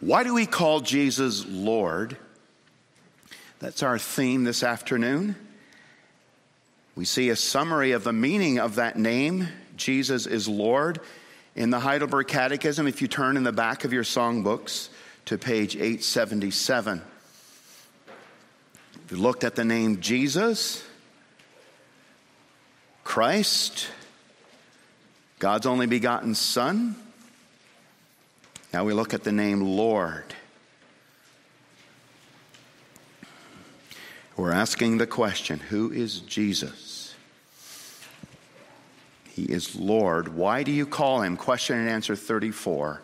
Why do we call Jesus Lord? That's our theme this afternoon. We see a summary of the meaning of that name, Jesus is Lord, in the Heidelberg Catechism. If you turn in the back of your songbooks to page 877, if you looked at the name Jesus, Christ, God's only begotten Son, now we look at the name Lord. We're asking the question who is Jesus? He is Lord. Why do you call him? Question and answer 34.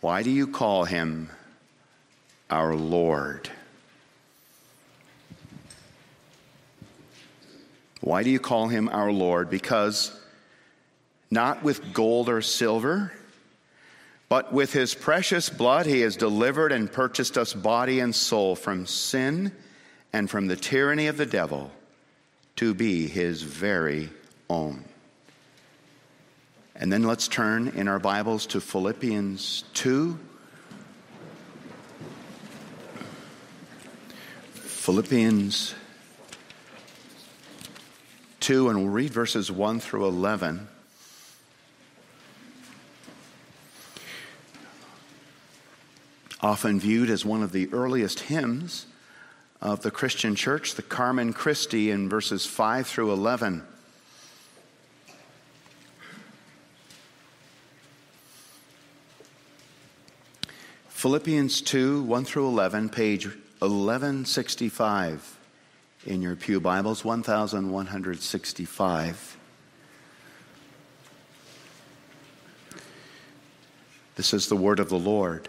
Why do you call him our Lord? Why do you call him our Lord? Because not with gold or silver, but with his precious blood, he has delivered and purchased us body and soul from sin and from the tyranny of the devil to be his very own. And then let's turn in our Bibles to Philippians 2. Philippians 2, and we'll read verses 1 through 11. Often viewed as one of the earliest hymns of the Christian church, the Carmen Christi in verses 5 through 11. Philippians 2 1 through 11, page 1165 in your Pew Bibles, 1165. This is the word of the Lord.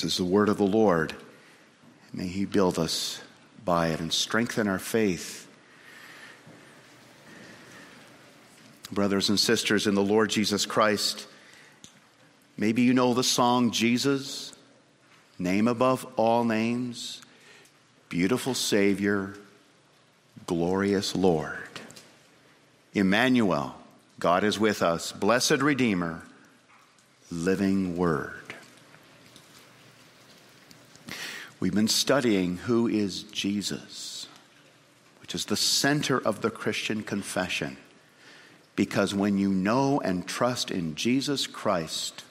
This is the word of the Lord. May He build us by it and strengthen our faith. Brothers and sisters in the Lord Jesus Christ, maybe you know the song Jesus, name above all names, beautiful Savior, glorious Lord. Emmanuel, God is with us, blessed Redeemer, living Word. We've been studying who is Jesus, which is the center of the Christian confession. Because when you know and trust in Jesus Christ,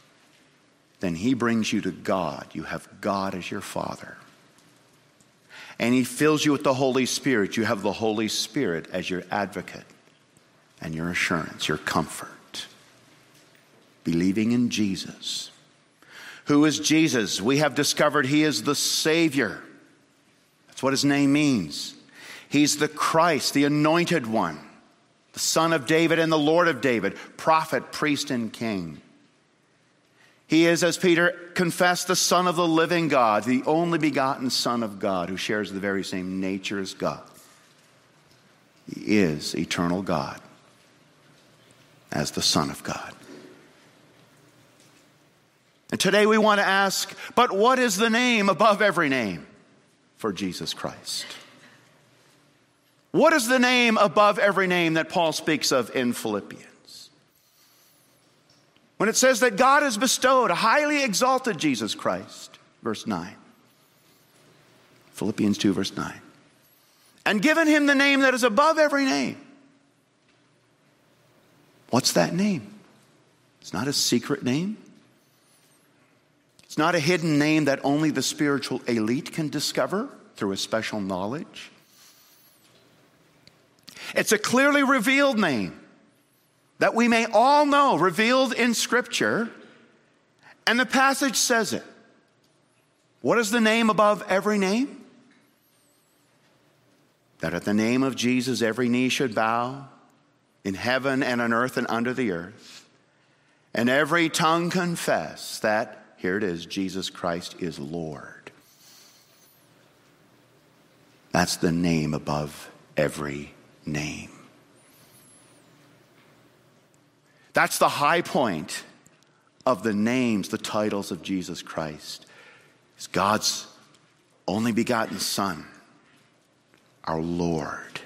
then He brings you to God. You have God as your Father. And He fills you with the Holy Spirit. You have the Holy Spirit as your advocate and your assurance, your comfort. Believing in Jesus who is Jesus? We have discovered he is the Savior. That's what his name means. He's the Christ, the anointed one, the Son of David and the Lord of David, prophet, priest, and king. He is, as Peter confessed, the Son of the living God, the only begotten Son of God, who shares the very same nature as God. He is eternal God as the Son of God. And today we want to ask, but what is the name above every name for Jesus Christ? What is the name above every name that Paul speaks of in Philippians? When it says that God has bestowed, a highly exalted Jesus Christ, verse 9. Philippians 2, verse 9. And given him the name that is above every name. What's that name? It's not a secret name. It's not a hidden name that only the spiritual elite can discover through a special knowledge. It's a clearly revealed name that we may all know, revealed in Scripture, and the passage says it. What is the name above every name? That at the name of Jesus every knee should bow in heaven and on earth and under the earth, and every tongue confess that, here it is, Jesus Christ is Lord. That's the name above every name. That's the high point of the names, the titles of Jesus Christ. Is God's only begotten Son, our Lord.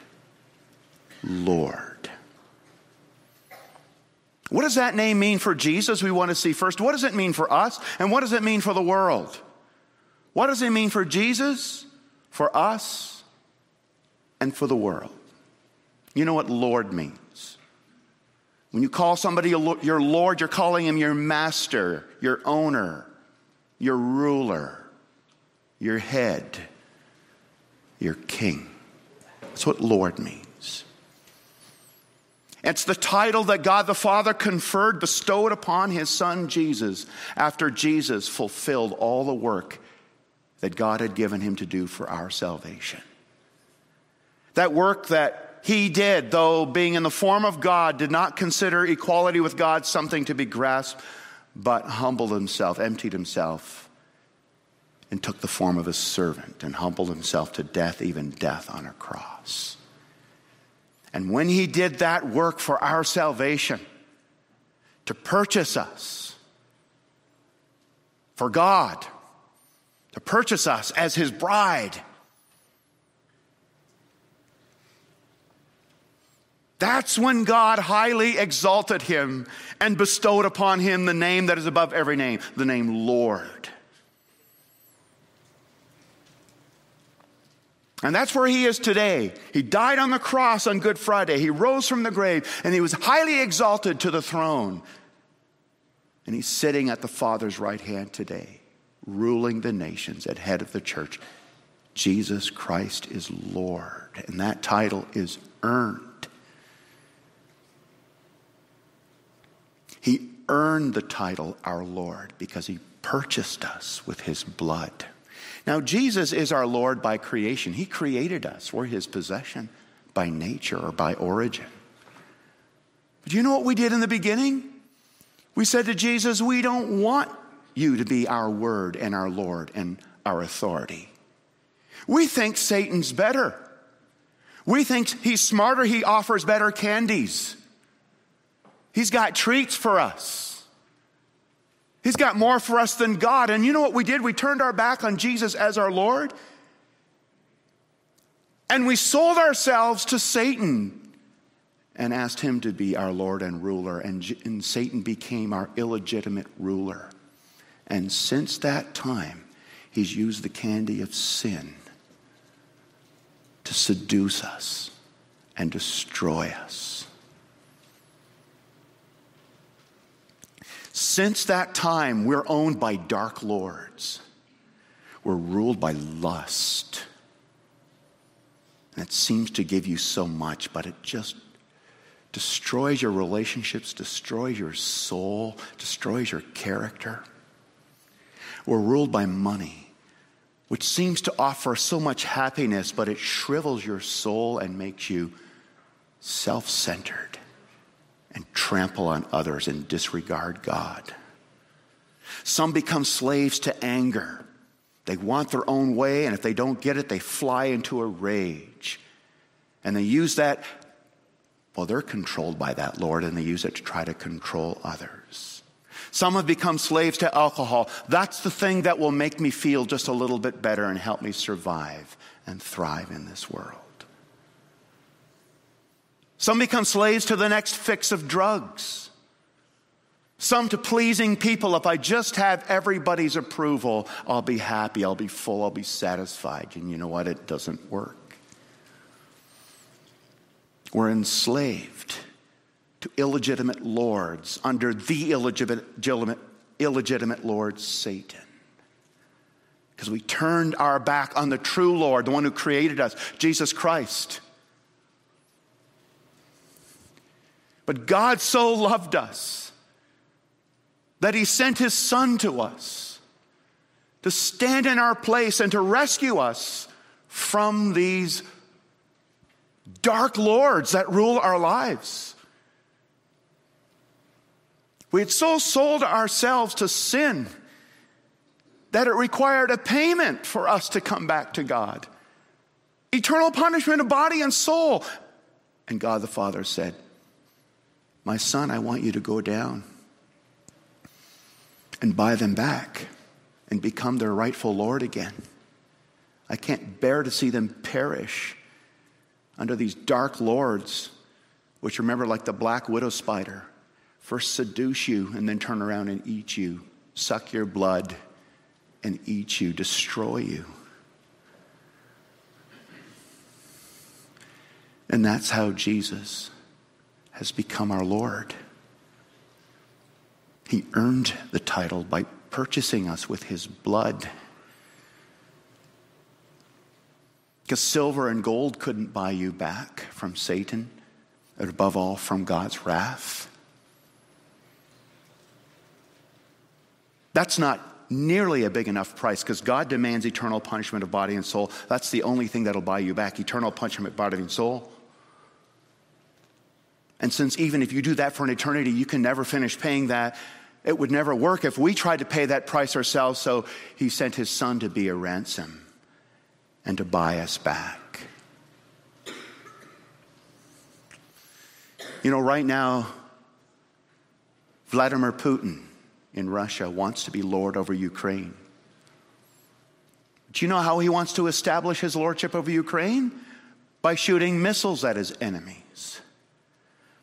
Lord. What does that name mean for Jesus? We want to see first. What does it mean for us? And what does it mean for the world? What does it mean for Jesus, for us, and for the world? You know what Lord means. When you call somebody your Lord, you're calling him your master, your owner, your ruler, your head, your king. That's what Lord means. It's the title that God the Father conferred, bestowed upon his son Jesus after Jesus fulfilled all the work that God had given him to do for our salvation. That work that he did, though being in the form of God, did not consider equality with God something to be grasped, but humbled himself, emptied himself, and took the form of a servant and humbled himself to death, even death on a cross. And when he did that work for our salvation, to purchase us for God, to purchase us as his bride, That's when God highly exalted him and bestowed upon him the name that is above every name, the name Lord. And that's where he is today. He died on the cross on Good Friday. He rose from the grave and he was highly exalted to the throne. And he's sitting at the Father's right hand today, ruling the nations at head of the church. Jesus Christ is Lord, and that title is earned. He earned the title our Lord because he purchased us with his blood. Now, Jesus is our Lord by creation. He created us. We're his possession by nature or by origin. But you know what we did in the beginning? We said to Jesus, We don't want you to be our word and our Lord and our authority. We think Satan's better. We think he's smarter, he offers better candies. He's got treats for us. He's got more for us than God. And you know what we did? We turned our back on Jesus as our Lord. And we sold ourselves to Satan and asked him to be our Lord and ruler. And, and Satan became our illegitimate ruler. And since that time, he's used the candy of sin to seduce us and destroy us. Since that time, we're owned by dark lords. We're ruled by lust. And it seems to give you so much, but it just destroys your relationships, destroys your soul, destroys your character. We're ruled by money, which seems to offer so much happiness, but it shrivels your soul and makes you self centered and trample on others and disregard God. Some become slaves to anger. They want their own way, and if they don't get it, they fly into a rage. And they use that, well, they're controlled by that, Lord, and they use it to try to control others. Some have become slaves to alcohol. That's the thing that will make me feel just a little bit better and help me survive and thrive in this world. Some become slaves to the next fix of drugs. Some to pleasing people. If I just have everybody's approval, I'll be happy, I'll be full, I'll be satisfied. And you know what? It doesn't work. We're enslaved to illegitimate lords under the illegitimate, illegitimate Lord Satan. Because we turned our back on the true Lord, the one who created us, Jesus Christ. But God so loved us that he sent his son to us to stand in our place and to rescue us from these dark lords that rule our lives. We had so sold ourselves to sin that it required a payment for us to come back to God. Eternal punishment of body and soul. And God the Father said, My son, I want you to go down and buy them back and become their rightful Lord again. I can't bear to see them perish under these dark lords, which remember, like the black widow spider, first seduce you and then turn around and eat you, suck your blood and eat you, destroy you. And that's how Jesus has become our Lord. He earned the title by purchasing us with his blood. Because silver and gold couldn't buy you back from Satan, and above all, from God's wrath. That's not nearly a big enough price because God demands eternal punishment of body and soul. That's the only thing that'll buy you back eternal punishment, body and soul. And since even if you do that for an eternity, you can never finish paying that, it would never work if we tried to pay that price ourselves. So he sent his son to be a ransom and to buy us back. You know, right now, Vladimir Putin in Russia wants to be Lord over Ukraine. Do you know how he wants to establish his lordship over Ukraine? By shooting missiles at his enemies,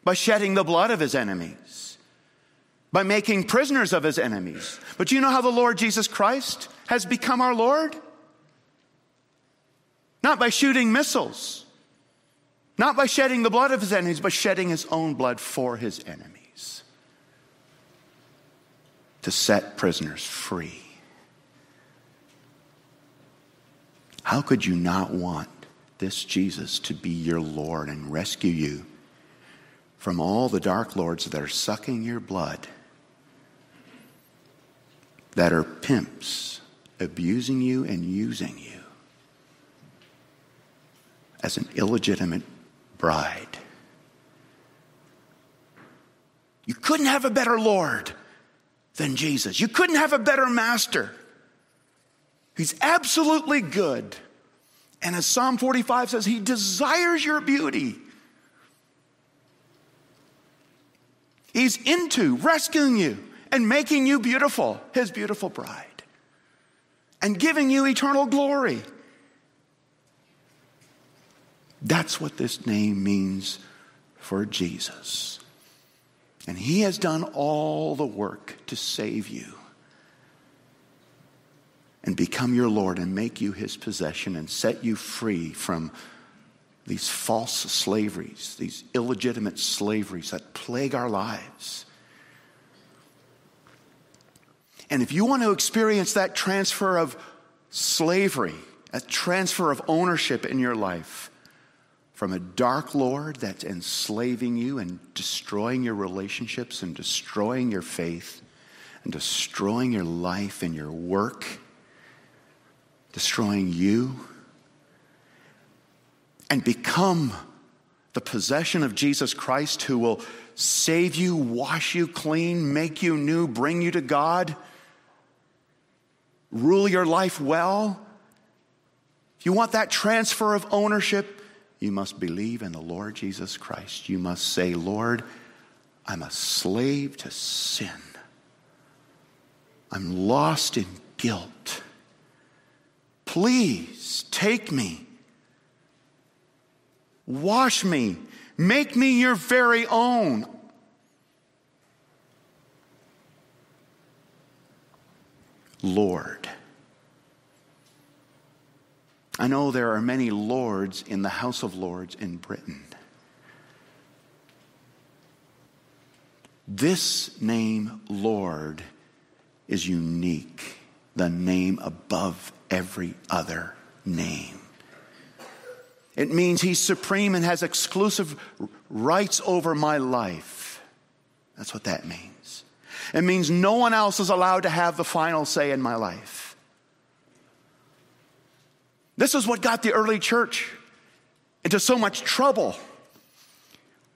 by shedding the blood of his enemies, by making prisoners of his enemies. But do you know how the Lord Jesus Christ has become our Lord? Not by shooting missiles, not by shedding the blood of his enemies, but shedding his own blood for his enemies to set prisoners free. How could you not want this Jesus to be your Lord and rescue you from all the dark lords that are sucking your blood, that are pimps, abusing you and using you? as an illegitimate bride. You couldn't have a better Lord than Jesus. You couldn't have a better master. He's absolutely good. And as Psalm 45 says, he desires your beauty. He's into rescuing you and making you beautiful, his beautiful bride, and giving you eternal glory. That's what this name means for Jesus. And he has done all the work to save you and become your Lord and make you his possession and set you free from these false slaveries, these illegitimate slaveries that plague our lives. And if you want to experience that transfer of slavery, a transfer of ownership in your life, from a dark Lord that's enslaving you and destroying your relationships and destroying your faith and destroying your life and your work, destroying you, and become the possession of Jesus Christ who will save you, wash you clean, make you new, bring you to God, rule your life well. If you want that transfer of ownership, you must believe in the Lord Jesus Christ. You must say, Lord, I'm a slave to sin. I'm lost in guilt. Please take me. Wash me. Make me your very own. Lord. I know there are many lords in the House of Lords in Britain. This name, Lord, is unique, the name above every other name. It means He's supreme and has exclusive rights over my life. That's what that means. It means no one else is allowed to have the final say in my life. This is what got the early church into so much trouble.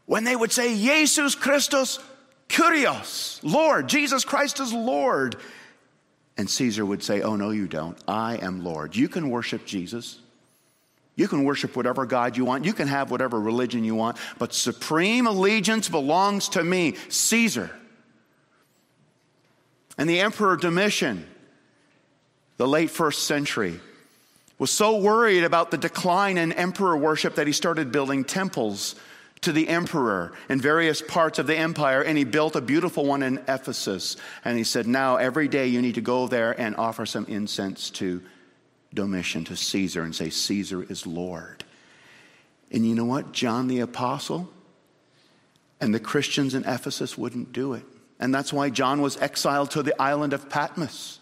When they would say, Jesus Christus Kyrios, Lord, Jesus Christ is Lord. And Caesar would say, Oh, no, you don't. I am Lord. You can worship Jesus. You can worship whatever God you want. You can have whatever religion you want. But supreme allegiance belongs to me, Caesar. And the Emperor Domitian, the late first century, was so worried about the decline in emperor worship that he started building temples to the emperor in various parts of the empire, and he built a beautiful one in Ephesus. And he said, Now, every day you need to go there and offer some incense to Domitian, to Caesar, and say, Caesar is Lord. And you know what? John the Apostle and the Christians in Ephesus wouldn't do it. And that's why John was exiled to the island of Patmos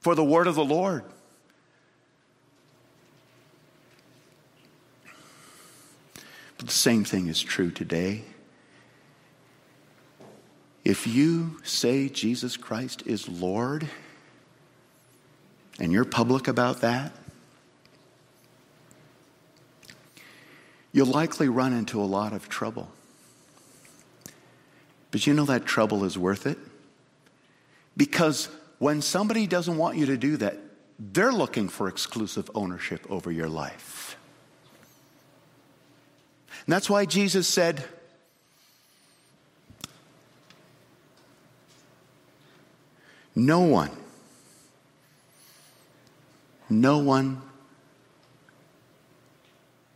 for the word of the Lord. But the same thing is true today. If you say Jesus Christ is Lord, and you're public about that, you'll likely run into a lot of trouble. But you know that trouble is worth it? Because when somebody doesn't want you to do that, they're looking for exclusive ownership over your life. And that's why Jesus said, No one, no one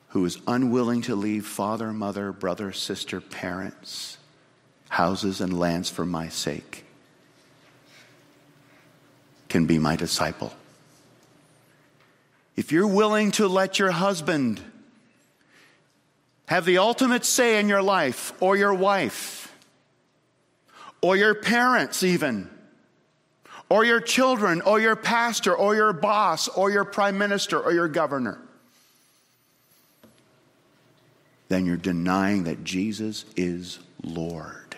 who is unwilling to leave father, mother, brother, sister, parents, houses, and lands for my sake can be my disciple. If you're willing to let your husband have the ultimate say in your life, or your wife, or your parents, even, or your children, or your pastor, or your boss, or your prime minister, or your governor, then you're denying that Jesus is Lord.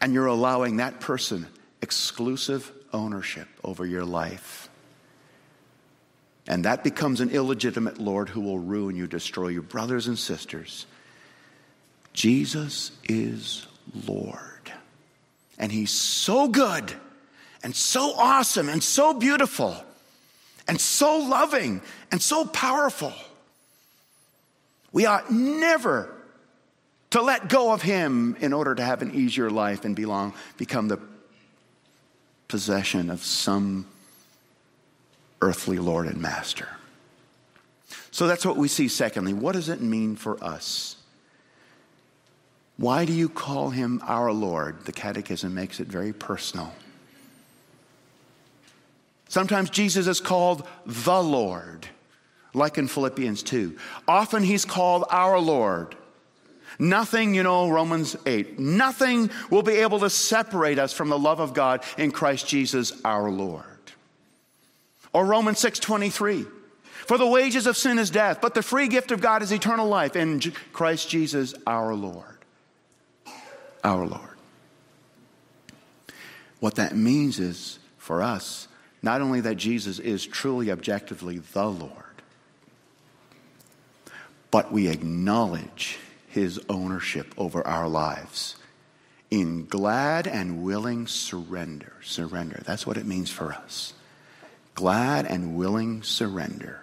And you're allowing that person exclusive ownership over your life. And that becomes an illegitimate Lord who will ruin you, destroy you. Brothers and sisters, Jesus is Lord. And He's so good and so awesome and so beautiful and so loving and so powerful. We ought never to let go of Him in order to have an easier life and belong, become the possession of some earthly Lord and Master. So that's what we see, secondly. What does it mean for us? Why do you call him our Lord? The Catechism makes it very personal. Sometimes Jesus is called the Lord, like in Philippians 2. Often he's called our Lord. Nothing, you know, Romans 8, nothing will be able to separate us from the love of God in Christ Jesus our Lord. Or Romans 6:23. For the wages of sin is death, but the free gift of God is eternal life in Christ Jesus our Lord. Our Lord. What that means is for us, not only that Jesus is truly objectively the Lord, but we acknowledge his ownership over our lives in glad and willing surrender. Surrender. That's what it means for us glad and willing surrender.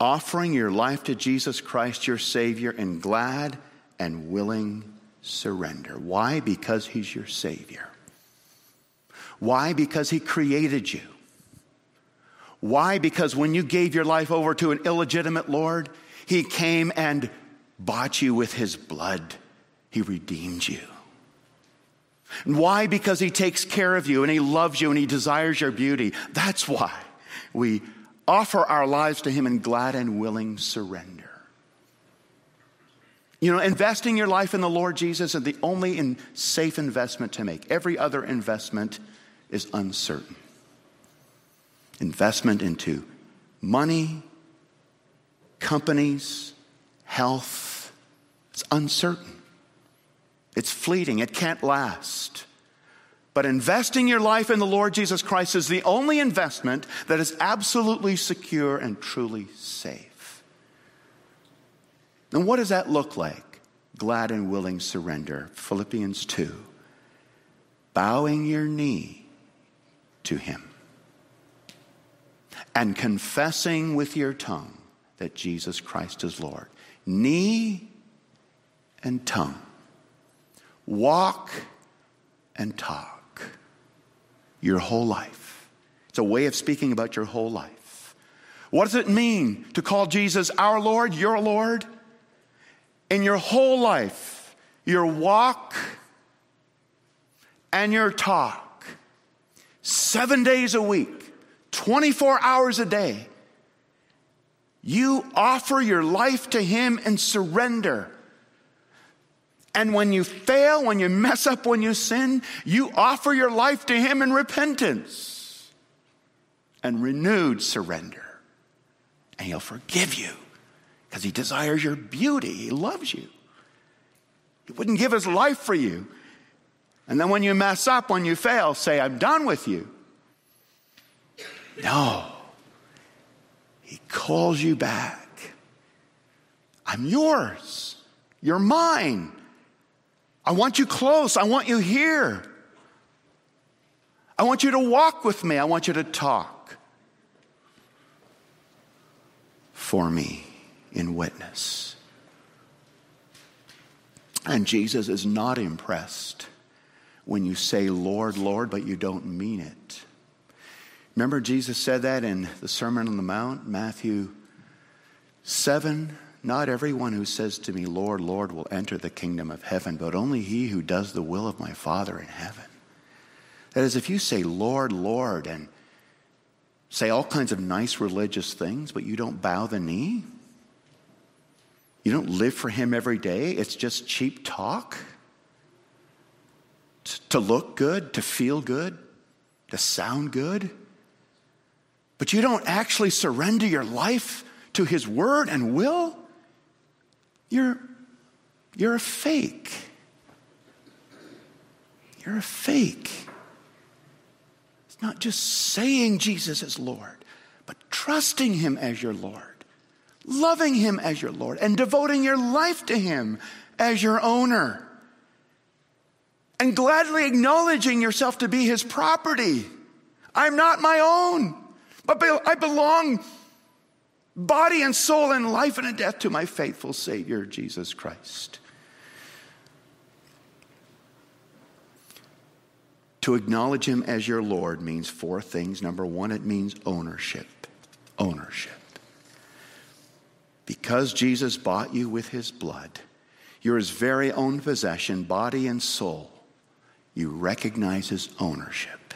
Offering your life to Jesus Christ, your Savior, in glad and willing surrender. Why? Because He's your Savior. Why? Because He created you. Why? Because when you gave your life over to an illegitimate Lord, He came and bought you with His blood. He redeemed you. And why? Because He takes care of you and He loves you and He desires your beauty. That's why we offer our lives to Him in glad and willing surrender. You know, investing your life in the Lord Jesus is the only in safe investment to make. Every other investment is uncertain. Investment into money, companies, health, it's uncertain. It's fleeting, it can't last. But investing your life in the Lord Jesus Christ is the only investment that is absolutely secure and truly safe. And what does that look like? Glad and willing surrender. Philippians 2. Bowing your knee to Him and confessing with your tongue that Jesus Christ is Lord. Knee and tongue. Walk and talk. Your whole life. It's a way of speaking about your whole life. What does it mean to call Jesus our Lord, your Lord? In your whole life, your walk and your talk, seven days a week, 24 hours a day, you offer your life to Him and surrender. And when you fail, when you mess up, when you sin, you offer your life to Him in repentance and renewed surrender. And He'll forgive you because He desires your beauty. He loves you. He wouldn't give His life for you. And then when you mess up, when you fail, say, I'm done with you. No. He calls you back. I'm yours. You're mine. I want you close. I want you here. I want you to walk with me. I want you to talk for me in witness. And Jesus is not impressed when you say, Lord, Lord, but you don't mean it. Remember, Jesus said that in the Sermon on the Mount, Matthew 7 Not everyone who says to me, Lord, Lord, will enter the kingdom of heaven, but only he who does the will of my Father in heaven. That is, if you say, Lord, Lord, and say all kinds of nice religious things, but you don't bow the knee, you don't live for him every day, it's just cheap talk. To look good, to feel good, to sound good. But you don't actually surrender your life to His word and will, you're, you're a fake. You're a fake. It's not just saying Jesus is Lord, but trusting Him as your Lord, loving Him as your Lord, and devoting your life to Him as your owner, and gladly acknowledging yourself to be His property. I'm not my own. But I belong body and soul and life and death to my faithful Savior, Jesus Christ. To acknowledge Him as your Lord means four things. Number one, it means ownership. Ownership. Because Jesus bought you with His blood, you're His very own possession, body and soul. You recognize His ownership.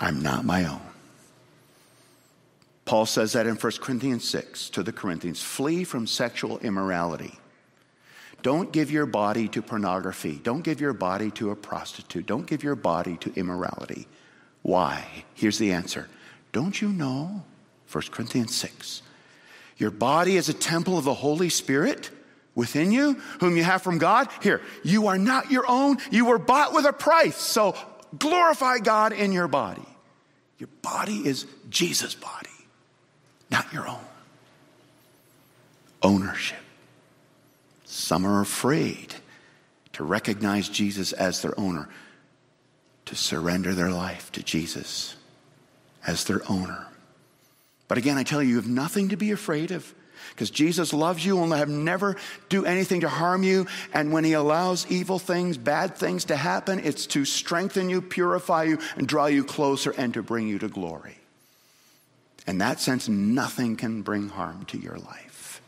I'm not my own. Paul says that in 1 Corinthians 6 to the Corinthians flee from sexual immorality. Don't give your body to pornography. Don't give your body to a prostitute. Don't give your body to immorality. Why? Here's the answer. Don't you know, 1 Corinthians 6, your body is a temple of the Holy Spirit within you, whom you have from God? Here, you are not your own. You were bought with a price. So glorify God in your body. Your body is Jesus' body not your own. Ownership. Some are afraid to recognize Jesus as their owner, to surrender their life to Jesus as their owner. But again, I tell you, you have nothing to be afraid of because Jesus loves you and will have never do anything to harm you. And when he allows evil things, bad things to happen, it's to strengthen you, purify you, and draw you closer and to bring you to glory. In that sense, nothing can bring harm to your life.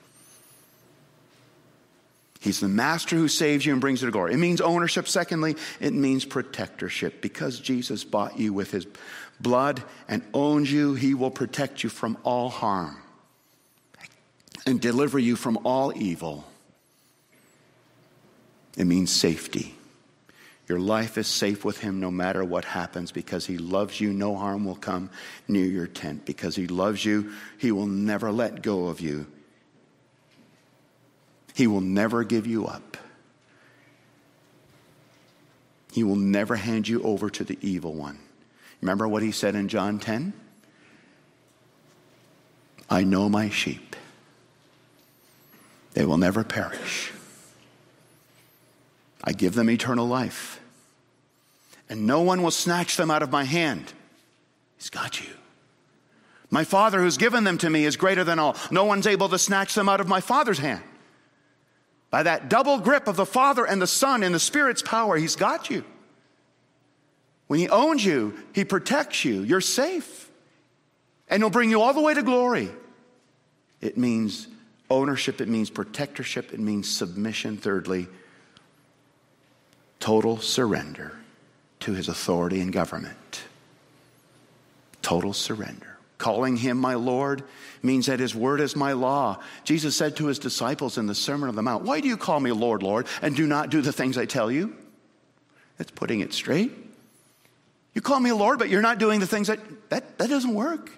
He's the master who saves you and brings you to glory. It means ownership. Secondly, it means protectorship. Because Jesus bought you with his blood and owns you, he will protect you from all harm and deliver you from all evil. It means safety. Your life is safe with him no matter what happens because he loves you. No harm will come near your tent. Because he loves you, he will never let go of you. He will never give you up. He will never hand you over to the evil one. Remember what he said in John 10? I know my sheep. They will never perish. I give them eternal life. And no one will snatch them out of my hand. He's got you. My Father who's given them to me is greater than all. No one's able to snatch them out of my Father's hand. By that double grip of the Father and the Son in the Spirit's power, He's got you. When He owns you, He protects you. You're safe. And He'll bring you all the way to glory. It means ownership, it means protectorship, it means submission. Thirdly, total surrender to his authority and government. Total surrender. Calling him my Lord means that his word is my law. Jesus said to his disciples in the Sermon on the Mount, Why do you call me Lord, Lord, and do not do the things I tell you? That's putting it straight. You call me Lord, but you're not doing the things that, that, that doesn't work.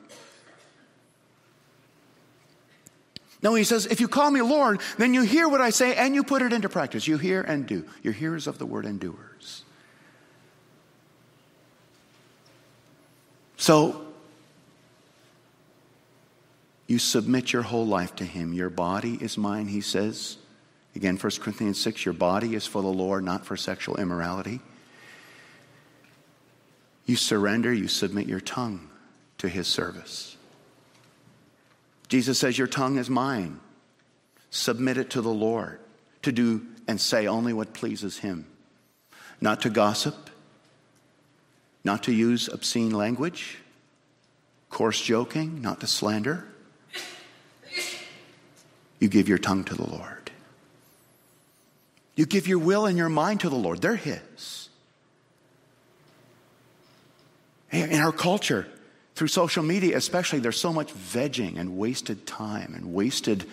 No, he says, if you call me Lord, then you hear what I say and you put it into practice. You hear and do. You're hearers of the word and doers. So, you submit your whole life to him. Your body is mine, he says. Again, 1 Corinthians 6 your body is for the Lord, not for sexual immorality. You surrender, you submit your tongue to his service. Jesus says, Your tongue is mine. Submit it to the Lord to do and say only what pleases Him. Not to gossip, not to use obscene language, coarse joking, not to slander. You give your tongue to the Lord. You give your will and your mind to the Lord. They're His. In our culture, through social media, especially, there's so much vegging and wasted time and wasted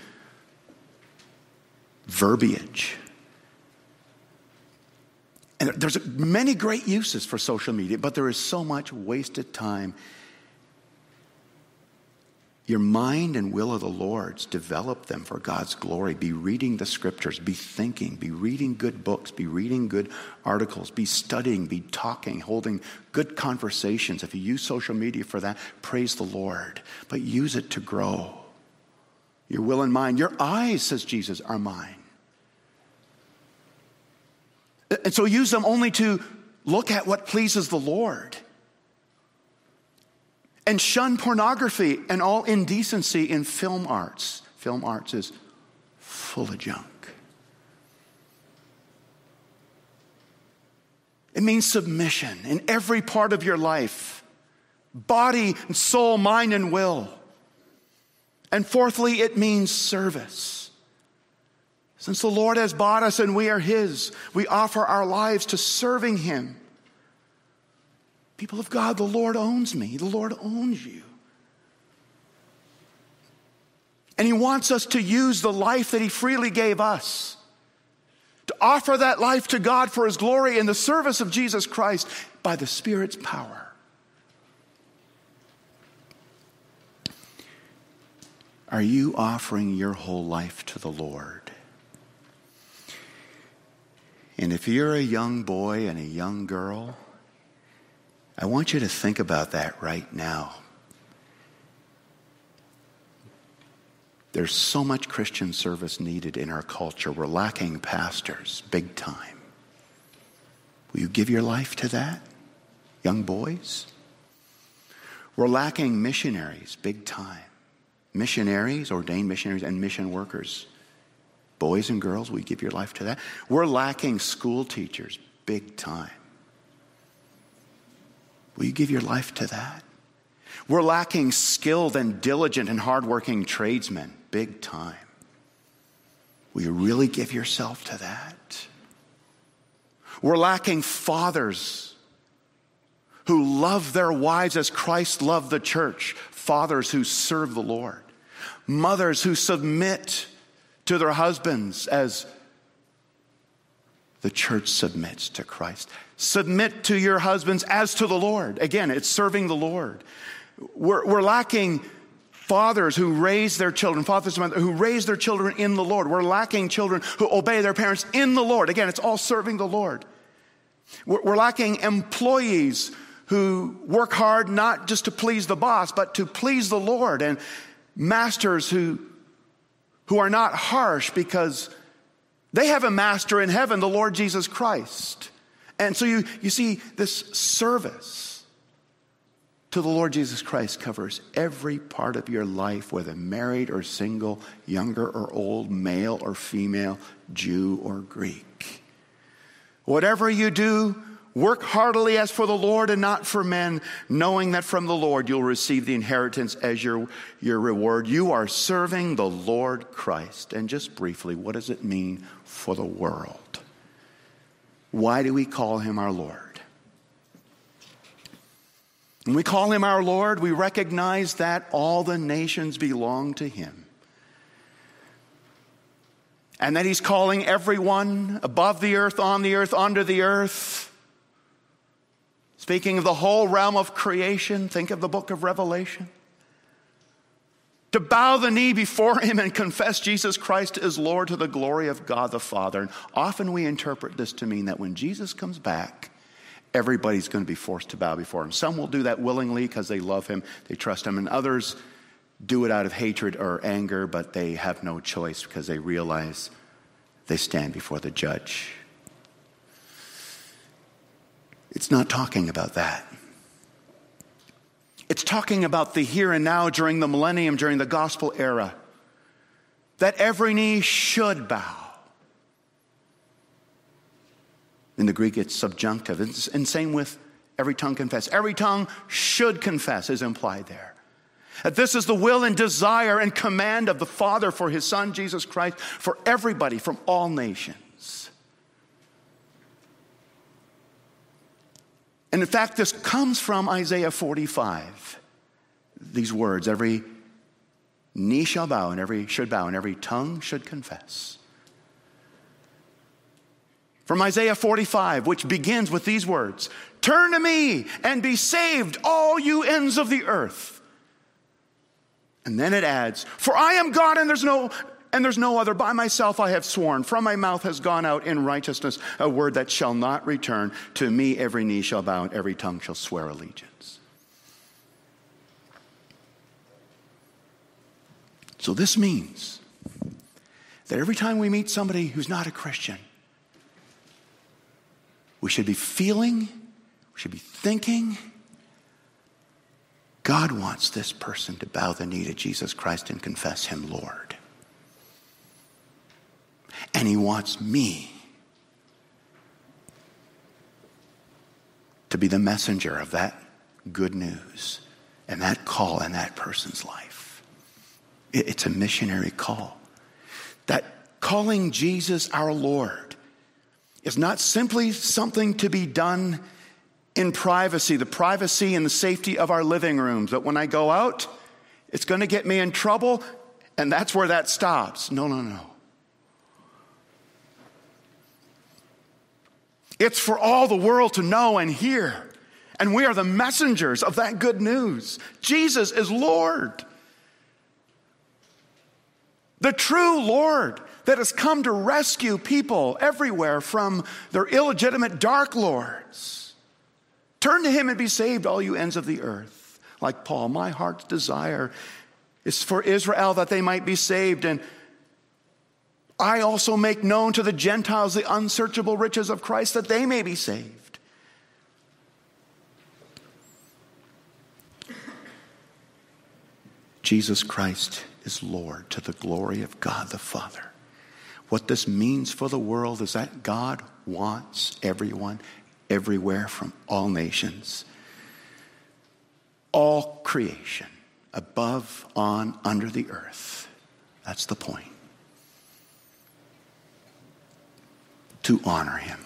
verbiage. And there's many great uses for social media, but there is so much wasted time your mind and will of the Lord's, develop them for God's glory. Be reading the scriptures, be thinking, be reading good books, be reading good articles, be studying, be talking, holding good conversations. If you use social media for that, praise the Lord, but use it to grow. Your will and mind, your eyes, says Jesus, are mine. And so use them only to look at what pleases the Lord and shun pornography and all indecency in film arts. Film arts is full of junk. It means submission in every part of your life body, and soul, mind, and will. And fourthly, it means service. Since the Lord has bought us and we are His, we offer our lives to serving Him. People of God, the Lord owns me. The Lord owns you. And He wants us to use the life that He freely gave us to offer that life to God for His glory in the service of Jesus Christ by the Spirit's power. Are you offering your whole life to the Lord? And if you're a young boy and a young girl, I want you to think about that right now. There's so much Christian service needed in our culture. We're lacking pastors big time. Will you give your life to that, young boys? We're lacking missionaries big time. Missionaries, ordained missionaries, and mission workers. Boys and girls, will you give your life to that? We're lacking school teachers big time. Will you give your life to that? We're lacking skilled and diligent and hardworking tradesmen, big time. Will you really give yourself to that? We're lacking fathers who love their wives as Christ loved the church, fathers who serve the Lord, mothers who submit to their husbands as the church submits to Christ. Submit to your husbands as to the Lord. Again, it's serving the Lord. We're, we're lacking fathers who raise their children, fathers and mothers who raise their children in the Lord. We're lacking children who obey their parents in the Lord. Again, it's all serving the Lord. We're, we're lacking employees who work hard not just to please the boss, but to please the Lord, and masters who, who are not harsh because they have a master in heaven, the Lord Jesus Christ. And so you, you see, this service to the Lord Jesus Christ covers every part of your life, whether married or single, younger or old, male or female, Jew or Greek. Whatever you do, work heartily as for the Lord and not for men, knowing that from the Lord you'll receive the inheritance as your, your reward. You are serving the Lord Christ. And just briefly, what does it mean for the world? Why do we call him our Lord? When we call him our Lord, we recognize that all the nations belong to him. And that he's calling everyone above the earth, on the earth, under the earth. Speaking of the whole realm of creation, think of the book of Revelation. To bow the knee before him and confess Jesus Christ as Lord to the glory of God the Father. And often we interpret this to mean that when Jesus comes back, everybody's going to be forced to bow before him. Some will do that willingly because they love him, they trust him, and others do it out of hatred or anger, but they have no choice because they realize they stand before the judge. It's not talking about that. It's talking about the here and now during the millennium, during the gospel era, that every knee should bow In the Greek, it's subjunctive. And same with every tongue confess. Every tongue should confess, is implied there. That this is the will and desire and command of the Father for his Son, Jesus Christ, for everybody from all nations. And in fact, this comes from Isaiah 45. These words every knee shall bow, and every should bow, and every tongue should confess from Isaiah 45, which begins with these words Turn to me and be saved, all you ends of the earth. And then it adds, For I am God and there's no and there's no other. By myself I have sworn. From my mouth has gone out in righteousness a word that shall not return. To me every knee shall bow and every tongue shall swear allegiance. So this means that every time we meet somebody who's not a Christian, we should be feeling, we should be thinking. God wants this person to bow the knee to Jesus Christ and confess Him Lord. And He wants me to be the messenger of that good news and that call in that person's life. It's a missionary call. That calling Jesus our Lord is not simply something to be done in privacy, the privacy and the safety of our living rooms. But when I go out, it's going to get me in trouble, and that's where that stops. No, no, no. It's for all the world to know and hear. And we are the messengers of that good news. Jesus is Lord. The true Lord that has come to rescue people everywhere from their illegitimate dark lords. Turn to him and be saved, all you ends of the earth. Like Paul, my heart's desire is for Israel that they might be saved. And I also make known to the Gentiles the unsearchable riches of Christ that they may be saved. Jesus Christ is Lord to the glory of God the Father. What this means for the world is that God wants everyone, everywhere, from all nations, all creation, above, on, under the earth. That's the point. To honor him,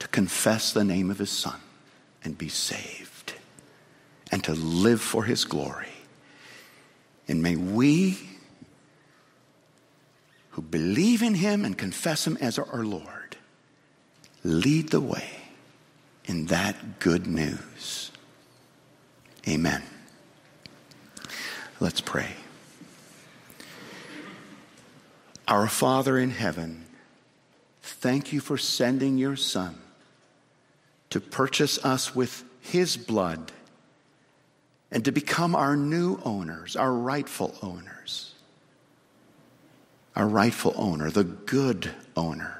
to confess the name of his son and be saved, and to live for his glory. And may we who believe in him and confess him as our Lord lead the way in that good news. Amen. Let's pray. Our Father in heaven, thank you for sending your Son to purchase us with his blood and to become our new owners, our rightful owners. Our rightful owner, the good owner.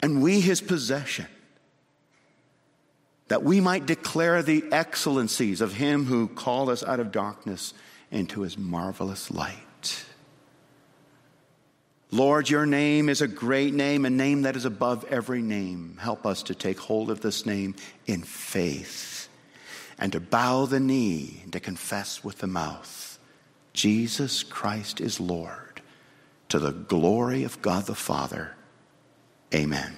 And we his possession, that we might declare the excellencies of him who called us out of darkness into his marvelous light. Lord, your name is a great name, a name that is above every name. Help us to take hold of this name in faith and to bow the knee and to confess with the mouth Jesus Christ is Lord to the glory of God the Father. Amen.